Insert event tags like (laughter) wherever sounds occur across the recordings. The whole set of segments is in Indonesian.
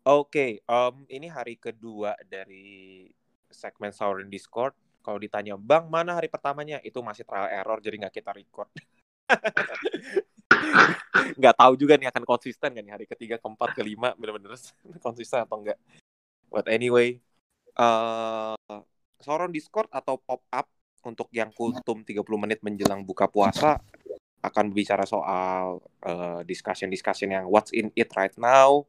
Oke, um, ini hari kedua dari segmen Saurin Discord. Kalau ditanya, Bang, mana hari pertamanya? Itu masih trial error, jadi nggak kita record. (laughs) nggak tahu juga nih akan konsisten kan hari ketiga, keempat, kelima, bener-bener (laughs) konsisten atau enggak. But anyway, uh, Sauron Discord atau pop-up untuk yang kultum 30 menit menjelang buka puasa akan berbicara soal uh, discussion-discussion yang what's in it right now,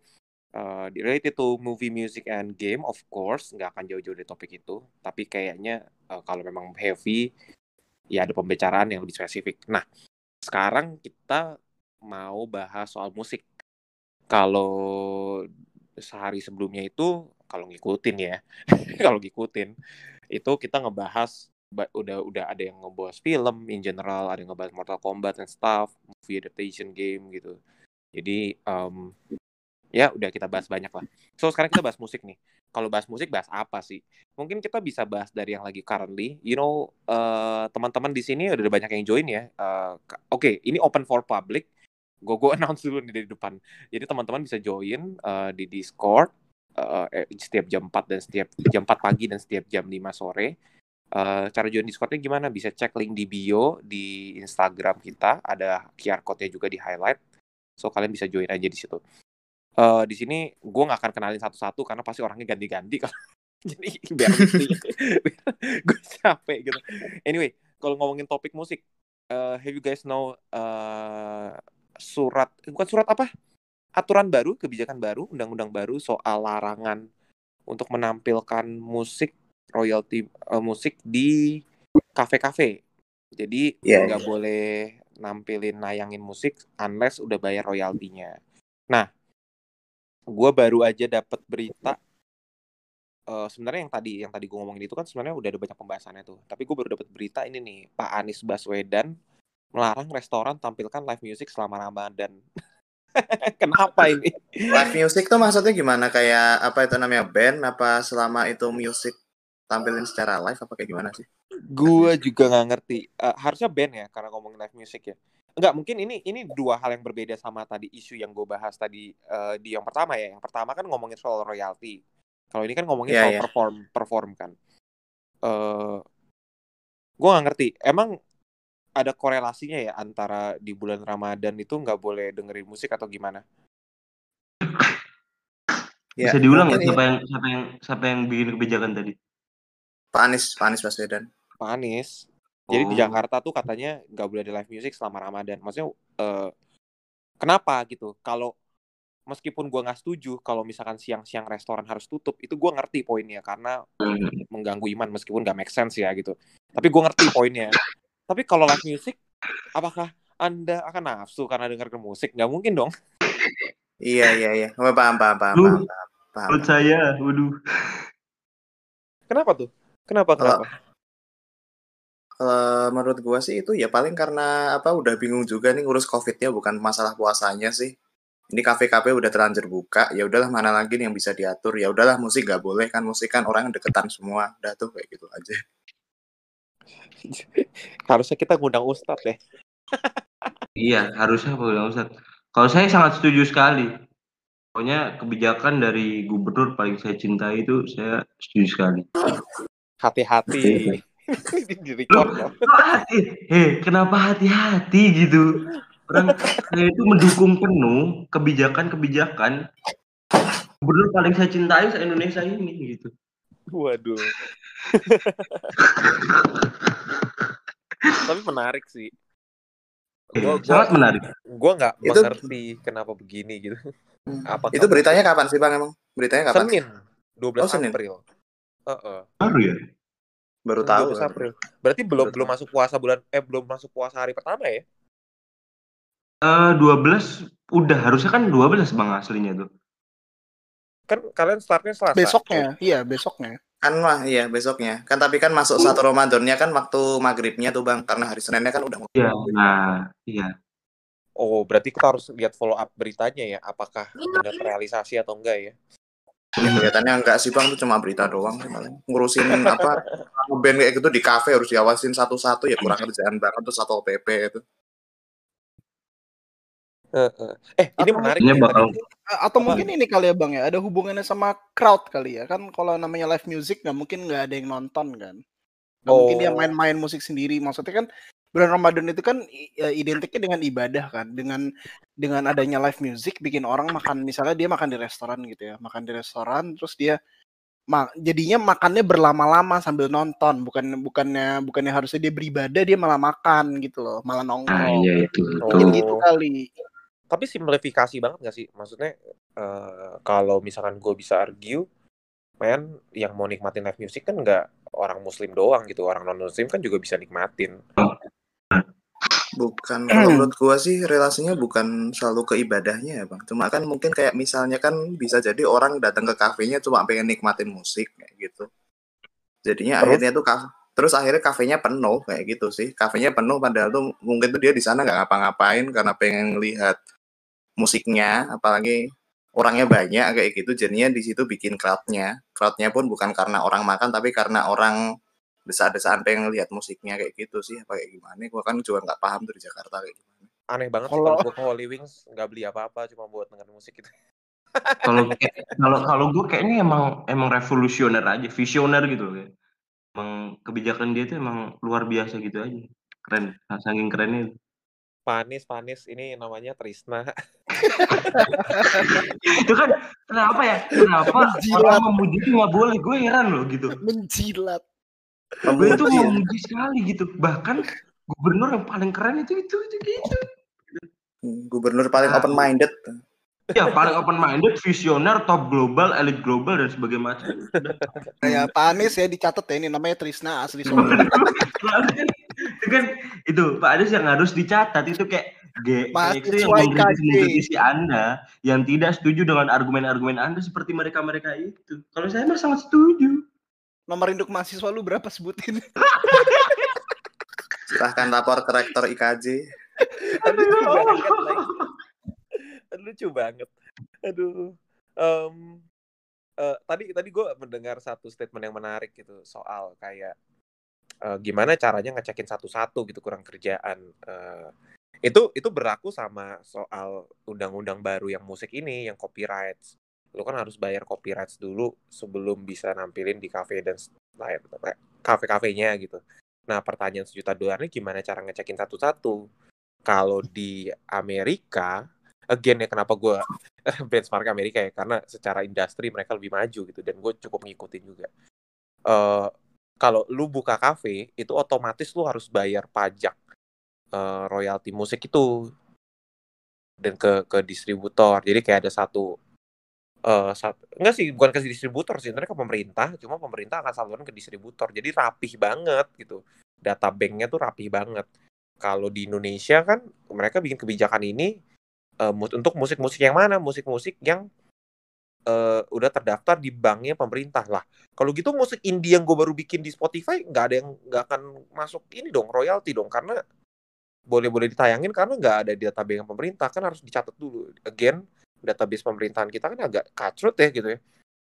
uh, related to movie, music, and game, of course, nggak akan jauh-jauh dari topik itu. Tapi kayaknya uh, kalau memang heavy, ya ada pembicaraan yang lebih spesifik. Nah, sekarang kita mau bahas soal musik. Kalau sehari sebelumnya itu, kalau ngikutin ya, (laughs) kalau ngikutin, itu kita ngebahas udah udah ada yang ngebahas film in general, ada yang ngebahas Mortal Kombat and stuff, movie adaptation game gitu. Jadi um, ya udah kita bahas banyak lah. So sekarang kita bahas musik nih. Kalau bahas musik bahas apa sih? Mungkin kita bisa bahas dari yang lagi currently. You know uh, teman-teman di sini udah banyak yang join ya. Uh, Oke, okay, ini open for public. Gue gue (laughs) announce dulu nih dari depan. Jadi teman-teman bisa join uh, di Discord uh, setiap jam 4 dan setiap jam 4 pagi dan setiap jam 5 sore. Uh, cara join Discordnya gimana? Bisa cek link di bio di Instagram kita. Ada QR code-nya juga di highlight. So kalian bisa join aja di situ uh, di sini gue nggak akan kenalin satu-satu karena pasti orangnya ganti-ganti. Kan (laughs) jadi biar (laughs) gue capek gitu. Anyway kalau ngomongin topik musik uh, have you guys know uh, surat bukan surat apa? Aturan baru kebijakan baru undang-undang baru soal larangan untuk menampilkan musik royalty uh, musik di kafe-kafe. Jadi iya, nggak yeah, yeah. boleh nampilin nayangin musik unless udah bayar royaltinya. Nah gue baru aja dapat berita uh, sebenarnya yang tadi yang tadi gue ngomongin itu kan sebenarnya udah ada banyak pembahasannya tuh tapi gue baru dapat berita ini nih Pak Anies Baswedan melarang restoran tampilkan live music selama Ramadan (laughs) Kenapa ini? Live music tuh maksudnya gimana? Kayak apa itu namanya band? Apa selama itu music tampilin secara live apa kayak gimana sih? Gue juga nggak ngerti. Uh, harusnya band ya karena ngomongin live music ya. Enggak, mungkin ini ini dua hal yang berbeda sama tadi isu yang gue bahas tadi uh, di yang pertama ya. Yang pertama kan ngomongin soal royalti. Kalau ini kan ngomongin yeah, soal yeah. perform perform kan. Uh, gue nggak ngerti. Emang ada korelasinya ya antara di bulan Ramadan itu nggak boleh dengerin musik atau gimana? Ya, Bisa diulang ya siapa yang siapa yang siapa yang bikin kebijakan tadi? Pak Anies, Pak Anies Baswedan. Pak Anies. Jadi di oh. Jakarta tuh katanya nggak boleh ada live music selama Ramadan. Maksudnya uh, kenapa gitu? Kalau meskipun gue nggak setuju kalau misalkan siang-siang restoran harus tutup, itu gue ngerti poinnya karena hmm. mengganggu iman meskipun nggak make sense ya gitu. Tapi gue ngerti poinnya. Tapi kalau live music, apakah anda akan nafsu karena dengar musik? Nggak mungkin dong. Iya iya iya, paham paham paham paham. paham, paham. Menurut saya, waduh. Kenapa tuh? Kenapa kenapa? Kalau menurut gua sih itu ya paling karena apa udah bingung juga nih ngurus COVID-nya bukan masalah puasanya sih. Ini kafe-kafe udah terlanjur buka, ya udahlah mana lagi nih yang bisa diatur. Ya udahlah musik gak boleh kan musik kan orang deketan semua. Udah tuh kayak gitu aja. (laughs) harusnya kita ngundang Ustadz ya. iya, harusnya ngundang Ustadz. Kalau saya sangat setuju sekali. Pokoknya kebijakan dari gubernur paling saya cintai itu saya setuju sekali. Hati-hati. (laughs) (laughs) di record loh. hati, eh kenapa hati-hati gitu? Orang saya itu mendukung penuh kebijakan-kebijakan gubernur paling saya cintai se Indonesia ini gitu. Waduh. (laughs) Tapi menarik sih. Gua, gua, sangat menarik. Gue nggak mengerti kenapa begini gitu. Apa itu beritanya kapan sih bang emang? Beritanya kapan? Senin, 12 oh, Senin. April. Uh -uh. Baru ya? Baru tahu. April. Berarti belum belum masuk puasa bulan eh belum masuk puasa hari pertama ya? Eh uh, 12 udah harusnya kan 12 Bang aslinya tuh. Kan kalian startnya Selasa. Besoknya. Iya, besoknya. Kan mah iya besoknya. Kan tapi kan masuk satu Ramadannya kan waktu maghribnya tuh Bang karena hari Seninnya kan udah Iya, nah, iya. Oh, berarti kita harus lihat follow up beritanya ya, apakah benar realisasi atau enggak ya? Ya, kelihatannya enggak sih bang, itu cuma berita doang malah. Ngurusin apa band kayak gitu di kafe harus diawasin satu-satu ya kurang kerjaan banget tuh satu pp itu. Eh, eh. eh ini Atau menarik nih bakal. A- atau mungkin ini kali ya bang ya ada hubungannya sama crowd kali ya kan kalau namanya live music nggak mungkin nggak ada yang nonton kan nggak mungkin dia Oh. main-main musik sendiri maksudnya kan bulan Ramadan itu kan ya, identiknya dengan ibadah kan dengan dengan adanya live music bikin orang makan misalnya dia makan di restoran gitu ya makan di restoran terus dia ma jadinya makannya berlama-lama sambil nonton bukan bukannya bukannya harusnya dia beribadah dia malah makan gitu loh malah Nah, nongkrong iya itu. mungkin Tuh. gitu kali Tapi simplifikasi banget gak sih? Maksudnya eh, kalau misalkan gue bisa argue, men yang mau nikmatin live music kan nggak orang muslim doang gitu. Orang non muslim kan juga bisa nikmatin. Bukan (clears throat) kalau menurut gua sih relasinya bukan selalu ke ibadahnya ya bang. Cuma kan mungkin kayak misalnya kan bisa jadi orang datang ke kafenya cuma pengen nikmatin musik kayak gitu. Jadinya Terus? akhirnya tuh kaf terus akhirnya kafenya penuh kayak gitu sih. Kafenya penuh padahal tuh mungkin tuh dia di sana nggak ngapa-ngapain karena pengen lihat musiknya, apalagi orangnya banyak kayak gitu. Jadinya di situ bikin crowdnya. Crowdnya pun bukan karena orang makan tapi karena orang desa-desaan pengen lihat musiknya kayak gitu sih apa kayak gimana gua kan juga nggak paham tuh di Jakarta kayak gimana Aneh banget sih Kalau- gue ke Holy Wings nggak beli apa-apa cuma buat denger musik gitu. (laughs) Kalau kalau kalau gue kayaknya emang emang revolusioner aja, visioner gitu loh. kayak. Emang kebijakan dia tuh emang luar biasa gitu aja. Keren, saking kerennya. itu. Panis, panis. Ini namanya Trisna. (laughs) Itu kan kenapa ya? Kenapa (laughs) Menjilat. orang memuji itu nggak boleh? Gue heran loh gitu. menjilat Gue itu Memuji sekali gitu. Bahkan gubernur yang paling keren itu itu itu gitu. Gubernur paling Ah. open minded Ya paling open minded, visioner, top global, elit global dan sebagainya macam. kayak Pak Anies ya dicatat ya ini namanya Trisna asli Solo itu kan itu Pak Anies yang harus dicatat itu kayak G itu yang mengkritisi Anda yang tidak setuju dengan argumen-argumen Anda seperti mereka-mereka itu. Kalau saya mah sangat setuju. Nomor induk mahasiswa lu berapa sebutin (laughs) silahkan lapor ke rektor IKJ (laughs) Aduh, lucu banget lagi. Aduh, lucu banget. Aduh. Em, eh, tadi tadi gue mendengar satu statement yang menarik gitu soal kayak eh, gimana caranya ngecekin satu-satu gitu kurang kerjaan. Eh, itu itu berlaku sama soal undang-undang baru yang musik ini yang copyright. Lu kan harus bayar copyright dulu sebelum bisa nampilin di kafe dan lain kafe-kafenya gitu. Nah, pertanyaan sejuta dolarnya gimana cara ngecekin satu-satu? Kalau di Amerika, again ya kenapa gue (laughs) benchmark Amerika ya karena secara industri mereka lebih maju gitu dan gue cukup ngikutin juga. Eh kalau lu buka kafe itu otomatis lu harus bayar pajak eh, royalti musik itu dan ke ke distributor. Jadi kayak ada satu satu, enggak sih bukan ke distributor sih sebenarnya ke pemerintah cuma pemerintah akan salurkan ke distributor. Jadi rapih banget gitu. Data banknya tuh rapih banget. Kalau di Indonesia kan mereka bikin kebijakan ini mus- untuk musik-musik yang mana? Musik-musik yang eh, udah terdaftar di banknya pemerintah lah. Kalau gitu musik indie yang gue baru bikin di Spotify nggak ada yang nggak akan masuk ini dong royalti dong. Karena boleh-boleh ditayangin karena nggak ada di data bank pemerintah. Kan harus dicatat dulu. Again database pemerintahan kita kan agak kacrut ya gitu ya.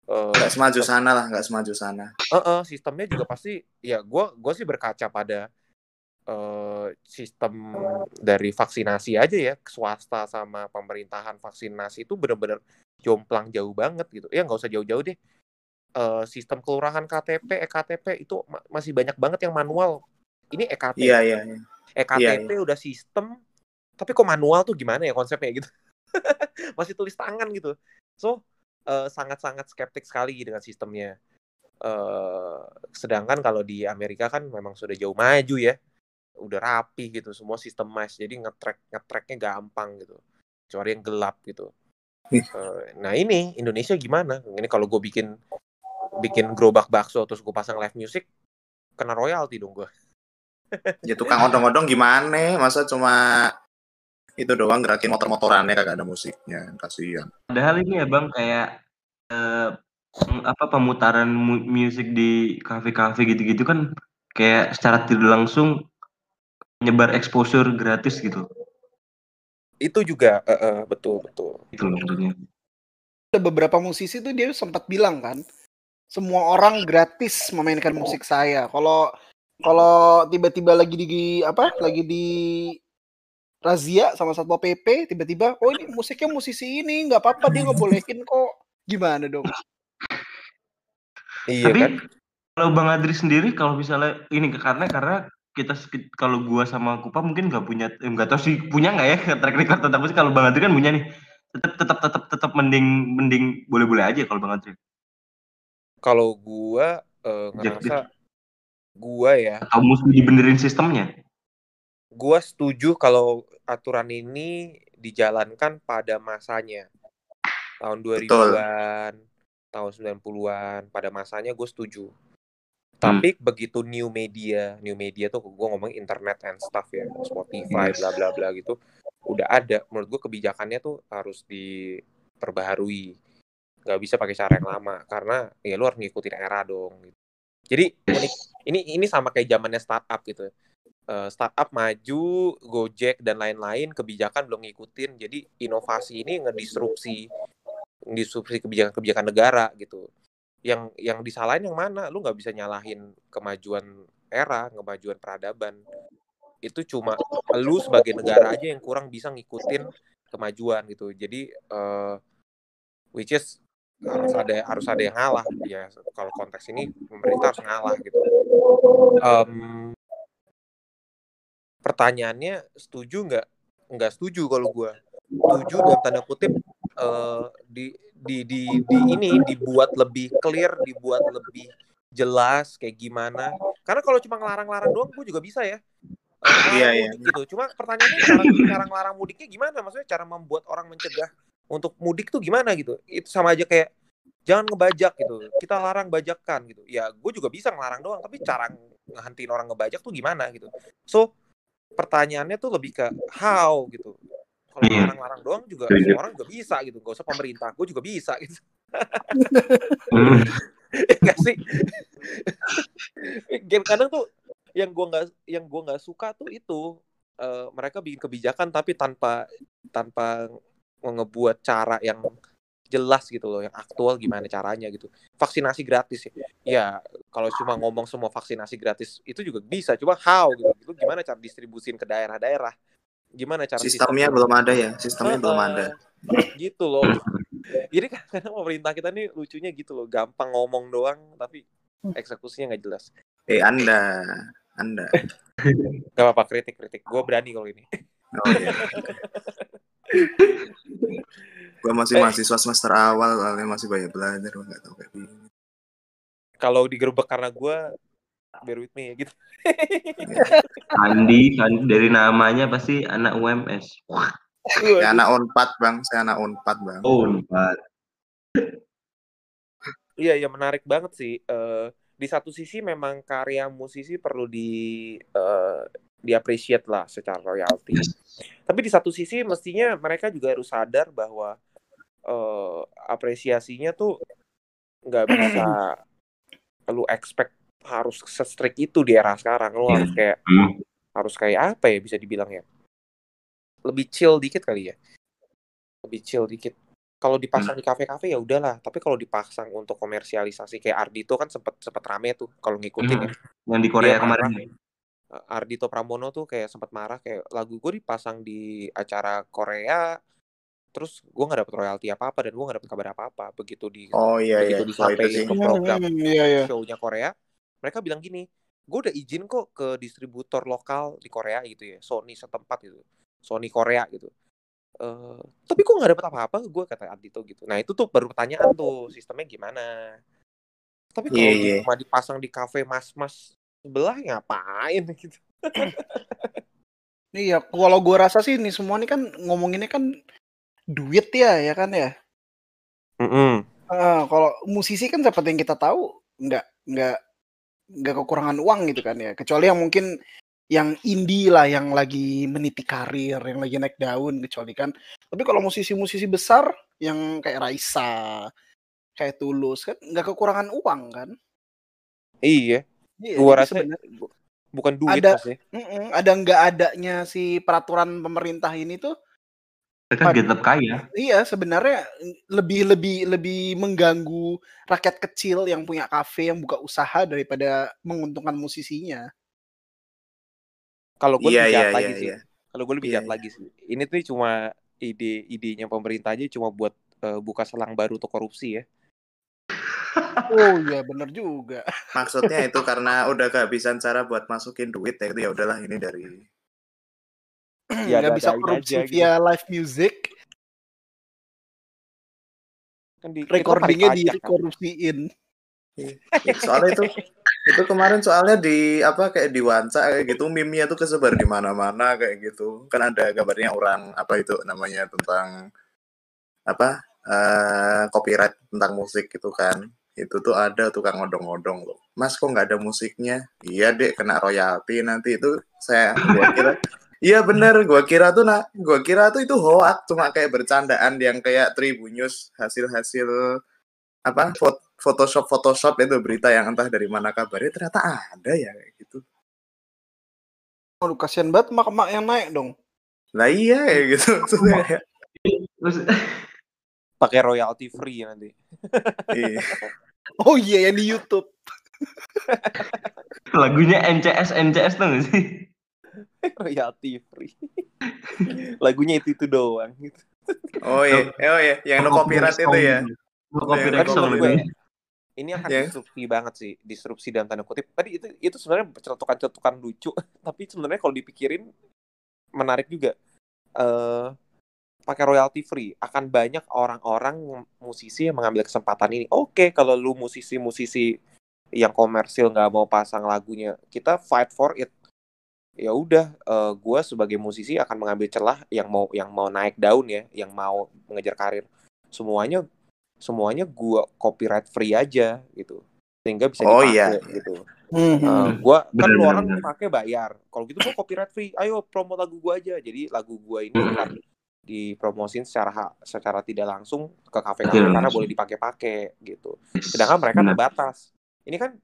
Eh, nggak semaju sana lah nggak semaju sana. Heeh, sistemnya juga pasti ya gua gua sih berkaca pada eh, sistem dari vaksinasi aja ya. Swasta sama pemerintahan vaksinasi itu bener-bener jomplang jauh banget gitu. Ya nggak usah jauh-jauh deh. Eh, sistem kelurahan KTP ektp itu ma- masih banyak banget yang manual. Ini ektp iya iya iya. ektp udah sistem tapi kok manual tuh gimana ya konsepnya gitu (laughs) masih tulis tangan gitu. So eh, sangat-sangat skeptik sekali dengan sistemnya. Eh sedangkan kalau di Amerika kan memang sudah jauh maju ya. Udah rapi gitu semua sistem mas jadi ngetrack ngetracknya gampang gitu. Kecuali yang gelap gitu. Eh, nah ini Indonesia gimana? Ini kalau gue bikin bikin gerobak bakso terus gue pasang live music kena royalti dong gue ya tukang odong-odong gimana masa cuma itu doang gerakin motor-motorannya kagak ada musiknya kasihan Padahal ini ya bang kayak eh, apa pemutaran mu- musik di kafe-kafe gitu-gitu kan kayak secara tidak langsung menyebar exposure gratis gitu. itu juga eh, eh, betul betul Itu loh maksudnya. ada beberapa musisi tuh dia sempat bilang kan semua orang gratis memainkan musik saya kalau kalau tiba-tiba lagi di apa lagi di razia sama satpol pp tiba-tiba oh ini musiknya musisi ini nggak apa-apa dia nggak bolehin kok. Gimana dong? Iya Tapi kan? kalau Bang Adri sendiri kalau misalnya ini karena karena kita kalau gua sama Kupa mungkin nggak punya eh, nggak tahu sih punya nggak ya (laughs) track record tentang musik kalau Bang Adri kan punya nih. Tetap tetap tetap tetap mending mending boleh-boleh aja kalau Bang Adri. Kalau gua eh, Objektif. ngerasa gua ya, atau mesti dibenerin sistemnya gua setuju kalau aturan ini dijalankan pada masanya. Tahun 2000-an, tahun 90-an, pada masanya gue setuju. Tapi begitu new media, new media tuh gue ngomong internet and stuff ya, Spotify, Yes. bla bla bla gitu, udah ada. Menurut gue kebijakannya tuh harus diperbaharui. Gak bisa pakai cara yang lama karena ya lu harus ngikutin era dong. Gitu. Jadi. Ini ini sama kayak zamannya startup gitu. Eh, startup maju, Gojek dan lain-lain kebijakan belum ngikutin. Jadi inovasi ini ngedisrupsi disrupsi kebijakan-kebijakan negara gitu. Yang yang disalahin yang mana? Lu nggak bisa nyalahin kemajuan era, kemajuan peradaban. Itu cuma lu sebagai negara aja yang kurang bisa ngikutin kemajuan gitu. Jadi eh, which is harus ada harus ada yang ngalah ya kalau konteks ini pemerintah harus ngalah gitu. Em, pertanyaannya setuju nggak? Nggak setuju kalau gua. Setuju dalam tanda kutip eh, di, di di di ini dibuat lebih clear, dibuat lebih jelas kayak gimana. Karena kalau cuma ngelarang-larang doang, gue juga bisa ya. Ngelarang Iya, iya. gitu. Cuma pertanyaannya cara, cara ngelarang mudiknya gimana? Maksudnya cara membuat orang mencegah untuk mudik tuh gimana gitu? Itu sama aja kayak jangan ngebajak gitu. Kita larang bajakan gitu. Ya, gue juga bisa ngelarang doang, tapi cara ngehentiin orang ngebajak tuh gimana gitu. So, pertanyaannya tuh lebih ke how gitu. Kalau Iya. larang-larang doang juga Setuju. semua orang juga bisa gitu. Gak usah pemerintah, gue juga bisa gitu. Hmm. (laughs) Gak sih? Game kadang tuh yang gua nggak yang gua nggak suka tuh itu eh, mereka bikin kebijakan tapi tanpa tanpa ngebuat cara yang jelas gitu loh, yang aktual gimana caranya gitu. Vaksinasi gratis ya. Ya, kalau cuma ngomong semua vaksinasi gratis itu juga bisa, cuma how gitu. Itu gimana cara distribusin ke daerah-daerah? Gimana cara Sistemnya sistem- belum ada ya, sistemnya belum ada. gitu loh jadi kadang pemerintah kita nih lucunya gitu loh gampang ngomong doang tapi eksekusinya nggak jelas Eh Anda, Anda. gak apa-apa kritik kritik gue berani kalau ini Oh iya. (laughs) Gua masih Eh. mahasiswa semester awal, soalnya masih banyak belajar, gua nggak tahu kayak gini. kalau digerebek karena gue bear with me ya gitu. (laughs) Andi dari namanya pasti anak UMS Saya anak unpad bang, saya anak unpad bang. oh empat iya iya menarik banget sih. Eh, di satu sisi memang karya musisi perlu di eh, diapresiat lah secara royalti. Tapi di satu sisi mestinya mereka juga harus sadar bahwa eh, apresiasinya tuh nggak bisa (clears throat) lu expect harus se-strict itu di era sekarang. Lu harus kayak Hmm. harus kayak apa ya bisa dibilang ya? Lebih chill dikit kali ya? Lebih chill dikit. Kalau dipasang di kafe-kafe ya udahlah tapi kalau dipasang untuk komersialisasi kayak Ardito kan sempet sempet rame tuh kalau ngikutin ya. Yang di Korea Dia kemarin. marah. Uh, Ardito Pramono tuh kayak sempat marah kayak lagu gue dipasang di acara Korea terus gue nggak dapet royalti apa apa dan gue nggak dapet kabar apa apa begitu di Oh iya iya, begitu oh itu disampaikan sih. ke program Hmm, iya iya show-nya Korea mereka bilang gini gue udah izin kok ke distributor lokal di Korea gitu ya Sony setempat gitu. Sony Korea gitu. Eh, tapi kok nggak dapet apa-apa gue kata Ardito gitu. Nah itu tuh baru pertanyaan tuh sistemnya gimana? Tapi kalau Iya, di- iya. cuma dipasang di kafe mas-mas sebelah ngapain (laughs) gitu? Iya kalau gua rasa sih ini semua ini kan ngomonginnya kan duit ya ya kan ya? Ah, kalau musisi kan seperti yang kita tahu nggak nggak nggak kekurangan uang gitu kan ya. Kecuali yang mungkin yang indie lah yang lagi meniti karir yang lagi naik daun kecuali kan. Tapi kalau musisi-musisi besar yang kayak Raisa kayak Tulus kan nggak kekurangan uang kan? Iya. Iya, jadi rasa bukan duit Ada- maksudnya Mm-mm, ada nggak adanya si peraturan pemerintah ini tuh mereka tetap kaya iya sebenarnya lebih lebih lebih mengganggu rakyat kecil yang punya kafe yang buka usaha daripada menguntungkan musisinya kalau gue Iya lebih jahat iya lagi sih iya. Kalau gue lebih jahat iya. lagi sih. Ini tuh cuma ide-idenya pemerintah aja cuma buat eh, buka selang baru untuk korupsi ya. (laughs) Oh iya bener juga. Maksudnya itu karena udah kehabisan cara buat masukin duit ya itu ya udahlah ini dari (clears throat) Ya, nggak bisa korupsi aja gitu. via live music, Kan di recordingnya pajak, kan. dikorupsiin. Ya, soalnya itu itu kemarin soalnya di apa kayak di Wanca kayak gitu meme-nya tuh kesebar di mana-mana kayak gitu. Kan ada gambarnya orang apa itu namanya tentang apa eh copyright tentang musik gitu kan. Itu tuh ada tukang odong-odong loh. Mas kok nggak ada musiknya? Iya dek kena royalti nanti. Itu saya gua kira iya bener gua kira tuh nah gua kira tuh itu hoax cuma kayak bercandaan yang kayak Tribunnews hasil-hasil apa Photoshop Photoshop itu berita yang entah dari mana kabarnya ternyata ada ya kayak gitu. Aduh kasihan banget mak-mak yang naik dong. Lah iya kayak gitu. (laughs) Maksudnya (laughs) pakai royalty free nanti. iya. (laughs) Oh iya yang di YouTube. lagunya NCS NCS tuh sih? (laughs) royalty free. Lagunya itu itu doang gitu. Oh iya, oh iya, yang no copyright itu ya. No copyright gue ya. ini akan Ya. disrupsi banget sih, disrupsi dalam tanda kutip. Tadi itu itu sebenarnya cetukan-cetukan lucu, (laughs) tapi sebenarnya kalau dipikirin menarik juga. Eh pakai royalty free akan banyak orang-orang musisi yang mengambil kesempatan ini. Oke, kalau lu musisi-musisi yang komersil nggak mau pasang lagunya, kita fight for it. Ya udah, eh, gua sebagai musisi akan mengambil celah yang mau yang mau naik daun ya, yang mau mengejar karir. Semuanya semuanya gua copyright free aja gitu. Sehingga bisa Oh, dipakai iya. gitu. Hmm. Eh, gua kan Bener, lu orang pakai bayar. Kalau gitu gua copyright free. Ayo promo lagu gua aja. Jadi lagu gua ini Hmm. akan dipromosin secara secara tidak langsung ke kafe-kafe Tidak karena boleh dipakai-pakai gitu. Sedangkan mereka terbatas. Ini kan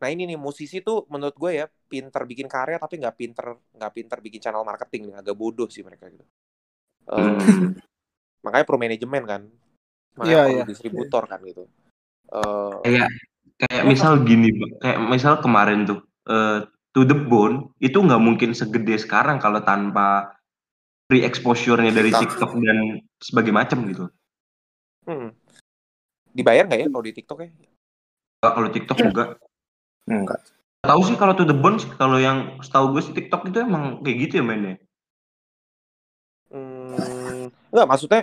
nah ini nih musisi tuh menurut gue ya pinter bikin karya tapi nggak pinter nggak pinter bikin channel marketing nih agak bodoh sih mereka gitu. Eh, Hmm. (laughs) makanya pro manajemen kan. Makanya Iya, perlu iya. distributor kan gitu. Eh, Kayak kayak misal gini, kayak misal kemarin tuh eh, To The Bone itu nggak mungkin segede sekarang kalau tanpa free exposure-nya dari TikTok. TikTok dan sebagai macam gitu. hmm. Dibayar nggak ya kalau di TikTok ya? Kalau TikTok juga Enggak. tahu sih kalau To The Bone sih, kalau yang setahu gue sih TikTok itu emang kayak gitu ya mainnya. Hmm, enggak maksudnya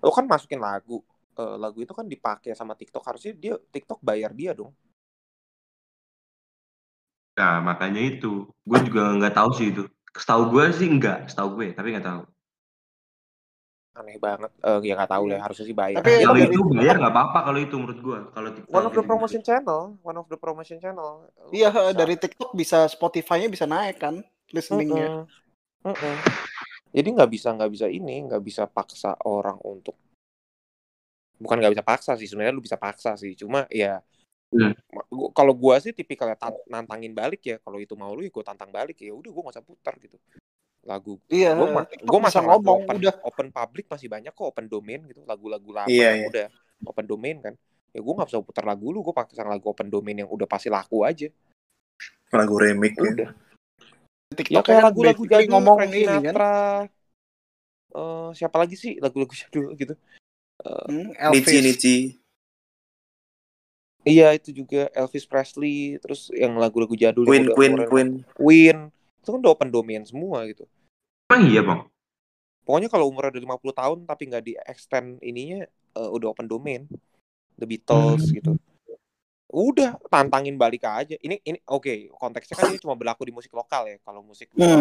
lo kan masukin lagu. Eh, lagu itu kan dipakai sama TikTok harusnya dia TikTok bayar dia dong. Nah makanya itu gue juga nggak tahu sih itu. Setahu gue sih enggak, setahu gue tapi nggak tahu. Aneh banget. Eh ya nggak tahu lah harusnya sih bayar. Tapi Kalau dari- itu bayar nggak apa-apa kalau itu menurut gue. Kalau TikTok one of the gitu. promotion channel, one of the promotion channel. Iya Bisa. dari TikTok bisa Spotify-nya bisa naik kan listeningnya. Mm-mm. Mm-mm. Jadi nggak bisa nggak bisa ini nggak bisa paksa orang untuk bukan nggak bisa paksa sih sebenarnya lu bisa paksa sih cuma ya Hmm. gua- kalau gua sih tipikalnya tan- nantangin balik ya kalau itu mau lu ya gua tantang balik ya udah gua nggak usah putar gitu lagu Iya, gua ma- gua bisa lagu ngomong open, udah. open public masih banyak kok open domain gitu lagu-lagu lama Iya, iya. udah open domain kan ya gua nggak usah putar lagu lu gua pasang lagu open domain yang udah pasti laku aja Lagu remix ya. udah ya TikTok kayak kan lagu-lagu jadul ngomong Frank ini kan. Eh, siapa lagi sih lagu-lagu jadul gitu Hmm, Nici Elvis. Nici. iya itu juga Elvis Presley terus yang lagu-lagu jadul Queen Queen Queen. Queen itu kan udah open domain semua gitu. Emang iya bang? pokoknya kalau umurnya udah 50 tahun tapi nggak di extend ininya eh, udah open domain. The Beatles Hmm. gitu. Udah tantangin balik aja. Ini ini oke konteksnya kan ini cuma berlaku di musik lokal ya. Kalau musik Hmm. luar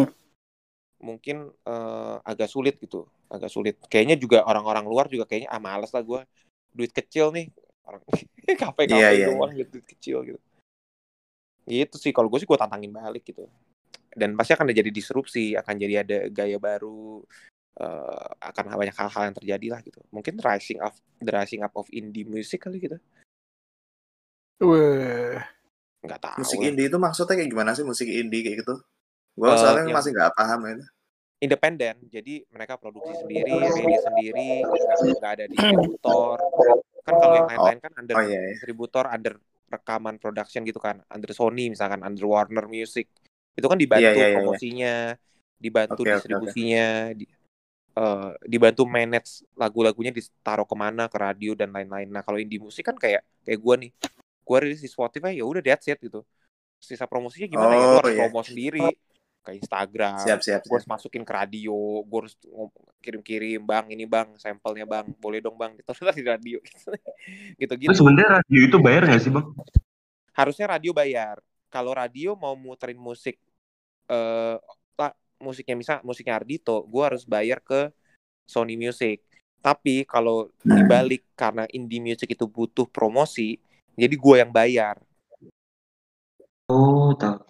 mungkin eh, agak sulit gitu. Agak sulit. Kayaknya juga orang-orang luar juga kayaknya ah males lah gue duit kecil nih. Orang (laughs) kafe kafe Iya, iya, doang gitu duit kecil gitu. Gitu sih. Kalau gue sih gue tantangin balik gitu dan pasti akan jadi disrupsi akan jadi ada gaya baru eh, akan banyak hal-hal yang terjadi lah gitu mungkin rising up the rising up of indie music kali gitu Weh. nggak tahu Musik lah. indie itu maksudnya kayak gimana sih musik indie kayak gitu? Gua Eh, soalnya yang- masih nggak paham ya. independen jadi mereka produksi sendiri rilis sendiri nggak ada distributor kan kalau yang lain-lain kan under Oh iya. iya. distributor under rekaman production gitu kan under Sony misalkan under Warner Music itu kan dibantu Iya, iya, iya, iya. promosinya dibantu Oke, oke, oke. distribusinya, di- eh, dibantu manage lagu-lagunya ditaruh ke mana ke radio dan lain-lain. Nah kalau indie musik kan kayak kayak gue nih, gue rilis di Spotify ya udah that's it gitu. Sisa promosinya gimana ya? Gue Oh, harus iya. promo sendiri ke Instagram, Siap, siap, gue siap. harus masukin ke radio, gue harus kirim-kirim bang ini bang sampelnya bang, boleh dong bang gitu di radio (laughs) gitu-gitu. Terus sebenarnya radio itu bayar nggak sih bang? harusnya radio bayar. Kalau radio mau muterin musik lah, musiknya misal musiknya Ardito, gua harus bayar ke Sony Music. Tapi kalau dibalik karena indie music itu butuh promosi, jadi gua yang bayar. Oh tahu.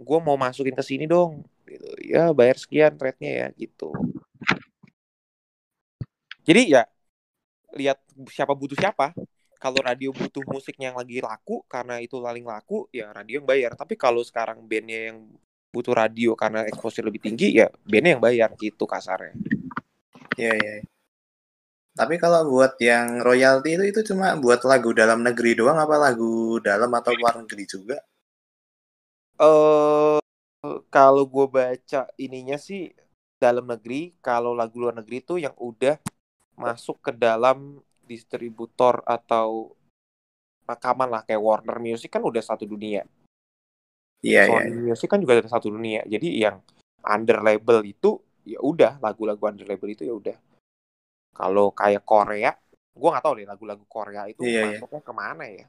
Gua mau masukin ke sini dong. Gitu. Ya bayar sekian rate-nya ya gitu. Jadi ya lihat siapa butuh siapa. Kalau radio butuh musik yang lagi laku karena itu paling laku, ya radio yang bayar. Tapi kalau sekarang bandnya yang butuh radio karena exposure lebih tinggi, ya bandnya yang bayar gitu kasarnya. Iya, iya. Tapi kalau buat yang royalti itu itu cuma buat lagu dalam negeri doang apa lagu dalam atau luar negeri juga? eh kalau gue baca ininya sih dalam negeri, kalau lagu luar negeri itu yang udah masuk ke dalam distributor atau rekaman lah kayak Warner Music kan udah satu dunia. Iya, iya. Sony Music kan juga ada satu dunia. Jadi yang under label itu ya udah lagu-lagu under label itu ya udah. Kalau kayak Korea, gua nggak tahu deh lagu-lagu Korea itu Iya, iya. masuknya ke mana ya.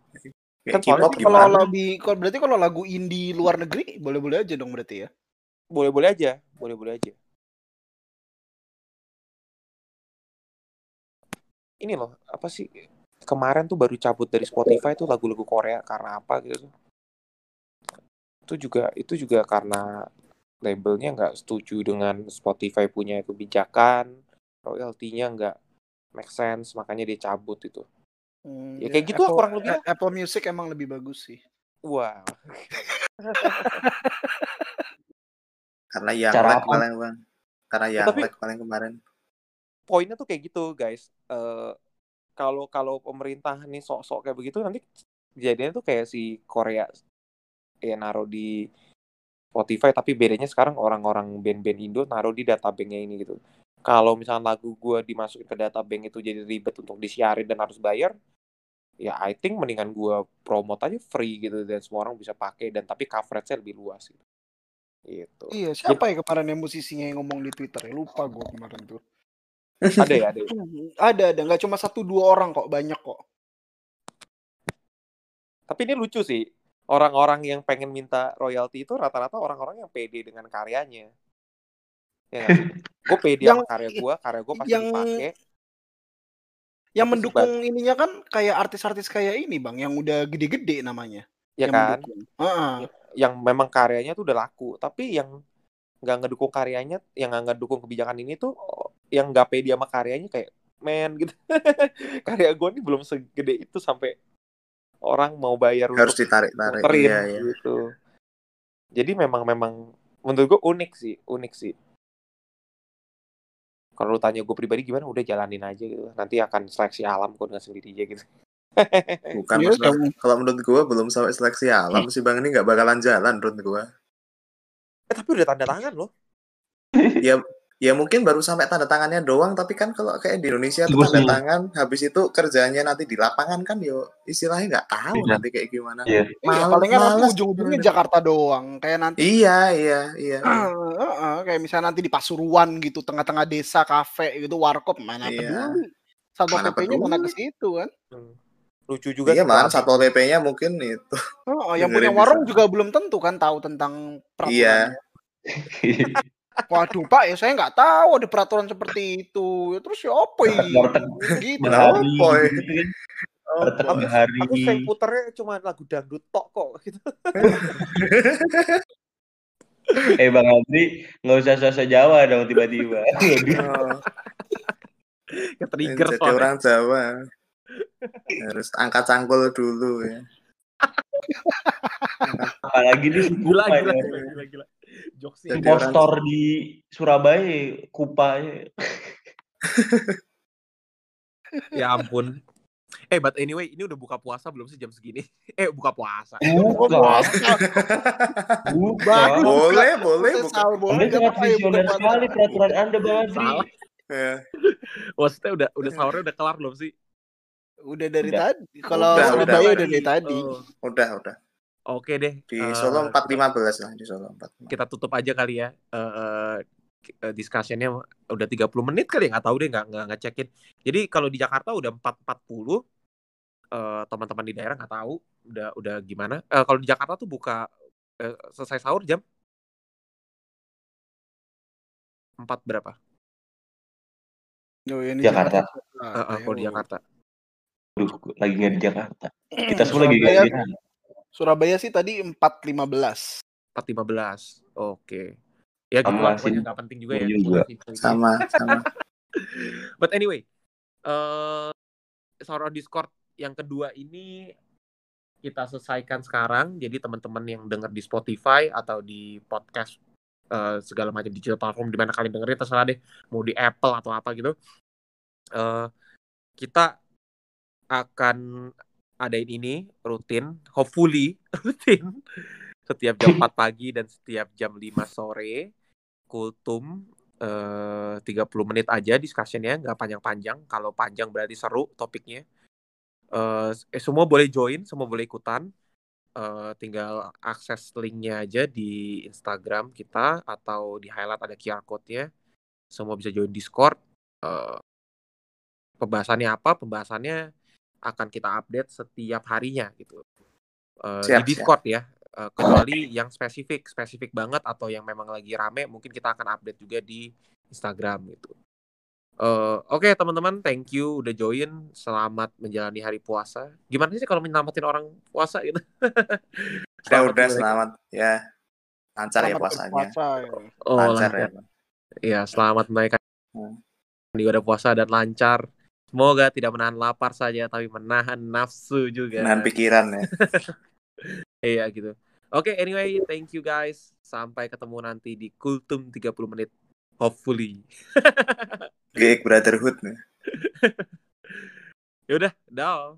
Kan soalnya Kalau lebih berarti kalau lagu indie luar negeri boleh-boleh aja dong berarti ya. Boleh-boleh aja, boleh-boleh aja. Ini loh, apa sih? Kemarin tuh baru cabut dari Spotify tuh lagu-lagu Korea karena apa gitu. Itu juga itu juga karena labelnya nggak setuju dengan Spotify punya kebijakan, royaltinya nggak make sense, makanya dia cabut itu. Hmm, Ya, kayak gitu lah Apple, kurang lebih. Apple Music emang lebih bagus sih. Wah, (laughs) Karena yang Cara lag apa? paling bang. Karena yang Tapi- lag paling kemarin. poinnya tuh kayak gitu guys Eh, kalau kalau pemerintah nih sok-sok kayak begitu nanti jadinya tuh kayak si Korea ya naruh di Spotify tapi bedanya sekarang orang-orang band-band Indo naruh di databanknya ini gitu kalau misalnya lagu gue dimasukin ke databank itu jadi ribet untuk disiarin dan harus bayar ya I think mendingan gue promote aja free gitu dan semua orang bisa pakai dan tapi coveragenya lebih luas gitu gitu Iya, siapa ya kemarin yang musisinya yang ngomong di Twitter ya? Lupa gue kemarin tuh. (laughs) ada ya ada ya? (clears throat) Ada, ada. Nggak cuma satu dua orang kok, banyak kok. Tapi ini lucu sih. Orang-orang yang pengen minta royalti itu rata-rata orang-orang yang pede dengan karyanya. Ya gue pede Yang- sama karya gue, karya gue pasti yang- dipakai. Yang mendukung ininya kan kayak artis-artis kayak ini bang, yang udah gede-gede namanya. Ya yang kan? mendukung. Heeh. Yang memang karyanya tuh udah laku. Tapi yang nggak ngedukung karyanya, yang nggak ngedukung kebijakan ini tuh yang nggak pede sama karyanya kayak men gitu. (laughs) Karya gue nih belum segede itu sampai orang mau bayar Harus ditarik-tarik. Iya, iya. gitu. Jadi memang memang menurut gue unik sih, unik sih. Kalau lu tanya gue pribadi gimana, udah jalanin aja gitu. Nanti akan seleksi alam kok dengan sendirinya gitu. (laughs) Bukan yang- kalau menurut gua belum sampai seleksi alam sih bang ini nggak bakalan jalan menurut gua. Eh tapi udah tanda tangan loh. Ya ya mungkin baru sampai tanda tangannya doang tapi kan kalau kayak di Indonesia tuh tanda nih. tangan habis itu kerjanya nanti di lapangan kan yo istilahnya nggak tahu Iya. nanti kayak gimana. Iya. Iya, Males- palingan nanti ujung-ujungnya bener. Jakarta doang. Kayak nanti Iya iya iya. Ah, (clears throat) Heeh, kayak misalnya nanti di Pasuruan gitu, tengah-tengah desa, kafe gitu, warkop, mana Iya. peduli. Satpol Mana PP-nya mana ke situ kan. Hmm. Lucu juga Iya kalau- satpol PP-nya mungkin itu. Oh, yang punya warung juga belum tentu kan tahu tentang Iya. (laughs) Waduh Pak, ya saya nggak tahu ada peraturan seperti itu. Ya, terus ya apa ini? Warteg Gitu. Apa ya? Oh, Warteg Aku, Bahari. aku sering puternya cuma lagu dangdut tok kok gitu. Eh Bang Andri, nggak usah sosok Jawa dong tiba-tiba. (laughs) oh, Ke-trigger jadi soalnya. orang Jawa. Harus angkat cangkul dulu ya. Apalagi di Gila, Kupa gila, ya. gila, gila, gila. Orang- Impostor di Surabaya, Kupanya. (laughs) Ya ampun. Eh, but anyway, ini udah buka puasa belum sih jam segini? (laughs) Eh, buka puasa. Buka. Buka. Bagus. boleh, boleh. Buka Buka. boleh, ya, buka visioner puasa. sekali peraturan Anda, Bang Adri. Salah. Ya. Maksudnya udah udah sahurnya udah kelar belum sih? Udah dari Udah. tadi. Kalau Udah, Surabaya udah. udah dari tadi. Oh, Udah, udah. Oke deh. Di eh, Solo 4.15 lah, di Solo 4. kita tutup aja kali ya eh eh, eh, discussionnya udah 30 menit kali ya nggak tahu deh nggak nggak ngecekin jadi kalau di Jakarta udah 4.40 eh teman-teman di daerah nggak tahu udah udah gimana Eh, kalau di Jakarta tuh buka eh, selesai sahur jam 4 berapa Oh, ini Jakarta. Eh, eh, kalau di Jakarta Aduh, lagi nggak di Jakarta. Kita (clears throat) semua lagi nggak di Surabaya sih tadi 4.15. 4.15 oke ya gitu Sama lah sih. pokoknya nggak penting juga ya Juga. Sama, sama. (laughs) But anyway, eh on Discord yang kedua ini kita selesaikan sekarang. Jadi teman-teman yang dengar di Spotify atau di podcast eh, segala macam digital platform di mana kalian dengerin terserah deh, mau di Apple atau apa gitu. eh kita akan adain ini rutin, hopefully (laughs) rutin. Setiap jam 4 pagi dan setiap jam 5 sore. Kultum eh 30 menit aja discussionnya nggak panjang-panjang. Kalau panjang berarti seru topiknya. Eh eh, semua boleh join semua boleh ikutan. Eh, tinggal akses linknya aja di Instagram kita atau di highlight ada QR code-nya. Semua bisa join Discord. Eh, pembahasannya apa? Pembahasannya akan kita update setiap harinya gitu Eh, Siap, di Discord ya Eh, kecuali yang spesifik spesifik banget atau yang memang lagi rame mungkin kita akan update juga di Instagram gitu. Eh, Oke teman-teman, thank you udah join. Selamat menjalani hari puasa. Gimana sih kalau menyelamatin orang puasa gitu? Udah, (laughs) Selamat udah, selamat. Ya, lancar ya puasanya. ya. Oh, Lancar lancar. ya. Iya, selamat menaikkan Hmm. ibadah puasa dan lancar. Semoga tidak menahan lapar saja, tapi menahan nafsu juga. Menahan pikiran ya. (laughs) Iya gitu. Oke, anyway, thank you guys. Sampai ketemu nanti di Kultum 30 menit. Hopefully. Geek Brotherhood nih. (laughs) Yaudah, dah.